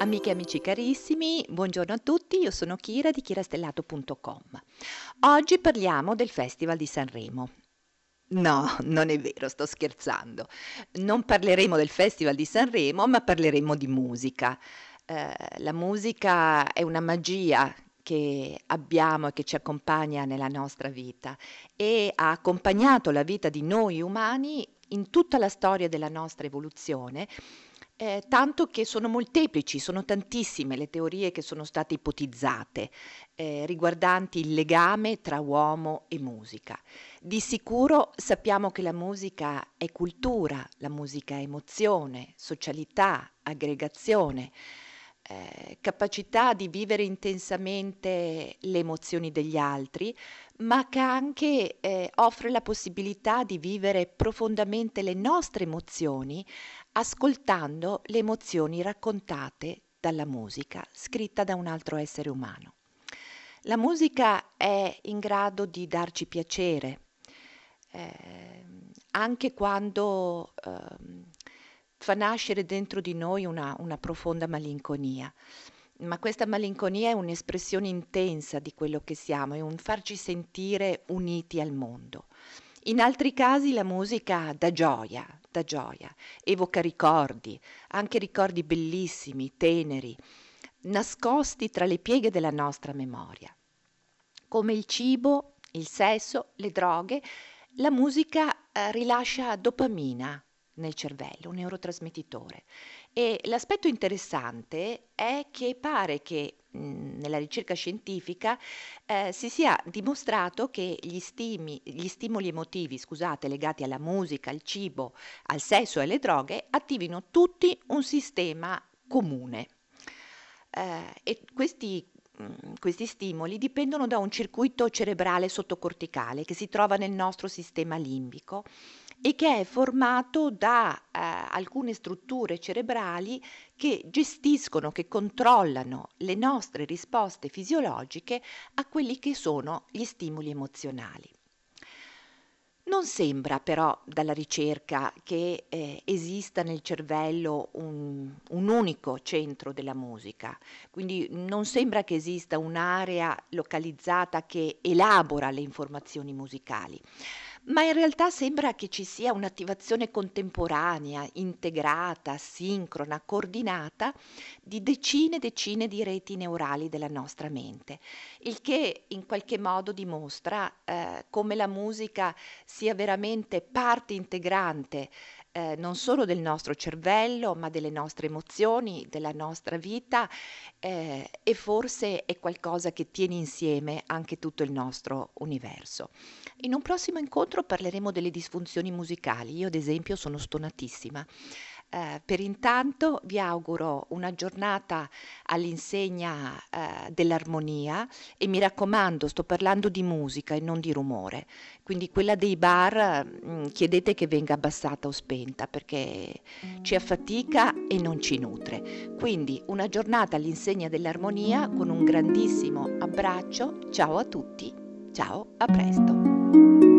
Amiche e amici carissimi, buongiorno a tutti, io sono Kira di kirastellato.com. Oggi parliamo del Festival di Sanremo. No, non è vero, sto scherzando. Non parleremo del Festival di Sanremo, ma parleremo di musica. Eh, la musica è una magia che abbiamo e che ci accompagna nella nostra vita e ha accompagnato la vita di noi umani in tutta la storia della nostra evoluzione eh, tanto che sono molteplici, sono tantissime le teorie che sono state ipotizzate eh, riguardanti il legame tra uomo e musica. Di sicuro sappiamo che la musica è cultura, la musica è emozione, socialità, aggregazione, eh, capacità di vivere intensamente le emozioni degli altri, ma che anche eh, offre la possibilità di vivere profondamente le nostre emozioni ascoltando le emozioni raccontate dalla musica scritta da un altro essere umano. La musica è in grado di darci piacere, eh, anche quando eh, fa nascere dentro di noi una, una profonda malinconia. Ma questa malinconia è un'espressione intensa di quello che siamo, è un farci sentire uniti al mondo. In altri casi la musica dà gioia, dà gioia, evoca ricordi, anche ricordi bellissimi, teneri, nascosti tra le pieghe della nostra memoria. Come il cibo, il sesso, le droghe, la musica eh, rilascia dopamina nel cervello, un neurotrasmettitore. E l'aspetto interessante è che pare che nella ricerca scientifica eh, si sia dimostrato che gli, stimi, gli stimoli emotivi scusate, legati alla musica, al cibo, al sesso e alle droghe attivino tutti un sistema comune. Eh, e questi questi stimoli dipendono da un circuito cerebrale sottocorticale che si trova nel nostro sistema limbico e che è formato da eh, alcune strutture cerebrali che gestiscono, che controllano le nostre risposte fisiologiche a quelli che sono gli stimoli emozionali. Non sembra però dalla ricerca che eh, esista nel cervello un, un, unico centro della musica, quindi non sembra che esista un'area localizzata che elabora le informazioni musicali ma in realtà sembra che ci sia un'attivazione contemporanea, integrata, sincrona, coordinata di decine e decine di reti neurali della nostra mente, il che in qualche modo dimostra eh, come la musica sia veramente parte integrante eh, non solo del nostro cervello, ma delle nostre emozioni, della nostra vita eh, e forse è qualcosa che tiene insieme anche tutto il nostro universo. In un prossimo incontro parleremo delle disfunzioni musicali. Io ad esempio sono stonatissima. Eh, per intanto vi auguro una giornata all'insegna eh, dell'armonia e mi raccomando, sto parlando di musica e non di rumore, quindi quella dei bar mh, mm, chiedete che venga abbassata o spenta perché ci affatica e non ci nutre. Quindi una giornata all'insegna dell'armonia con un grandissimo abbraccio, ciao a tutti, ciao, a presto.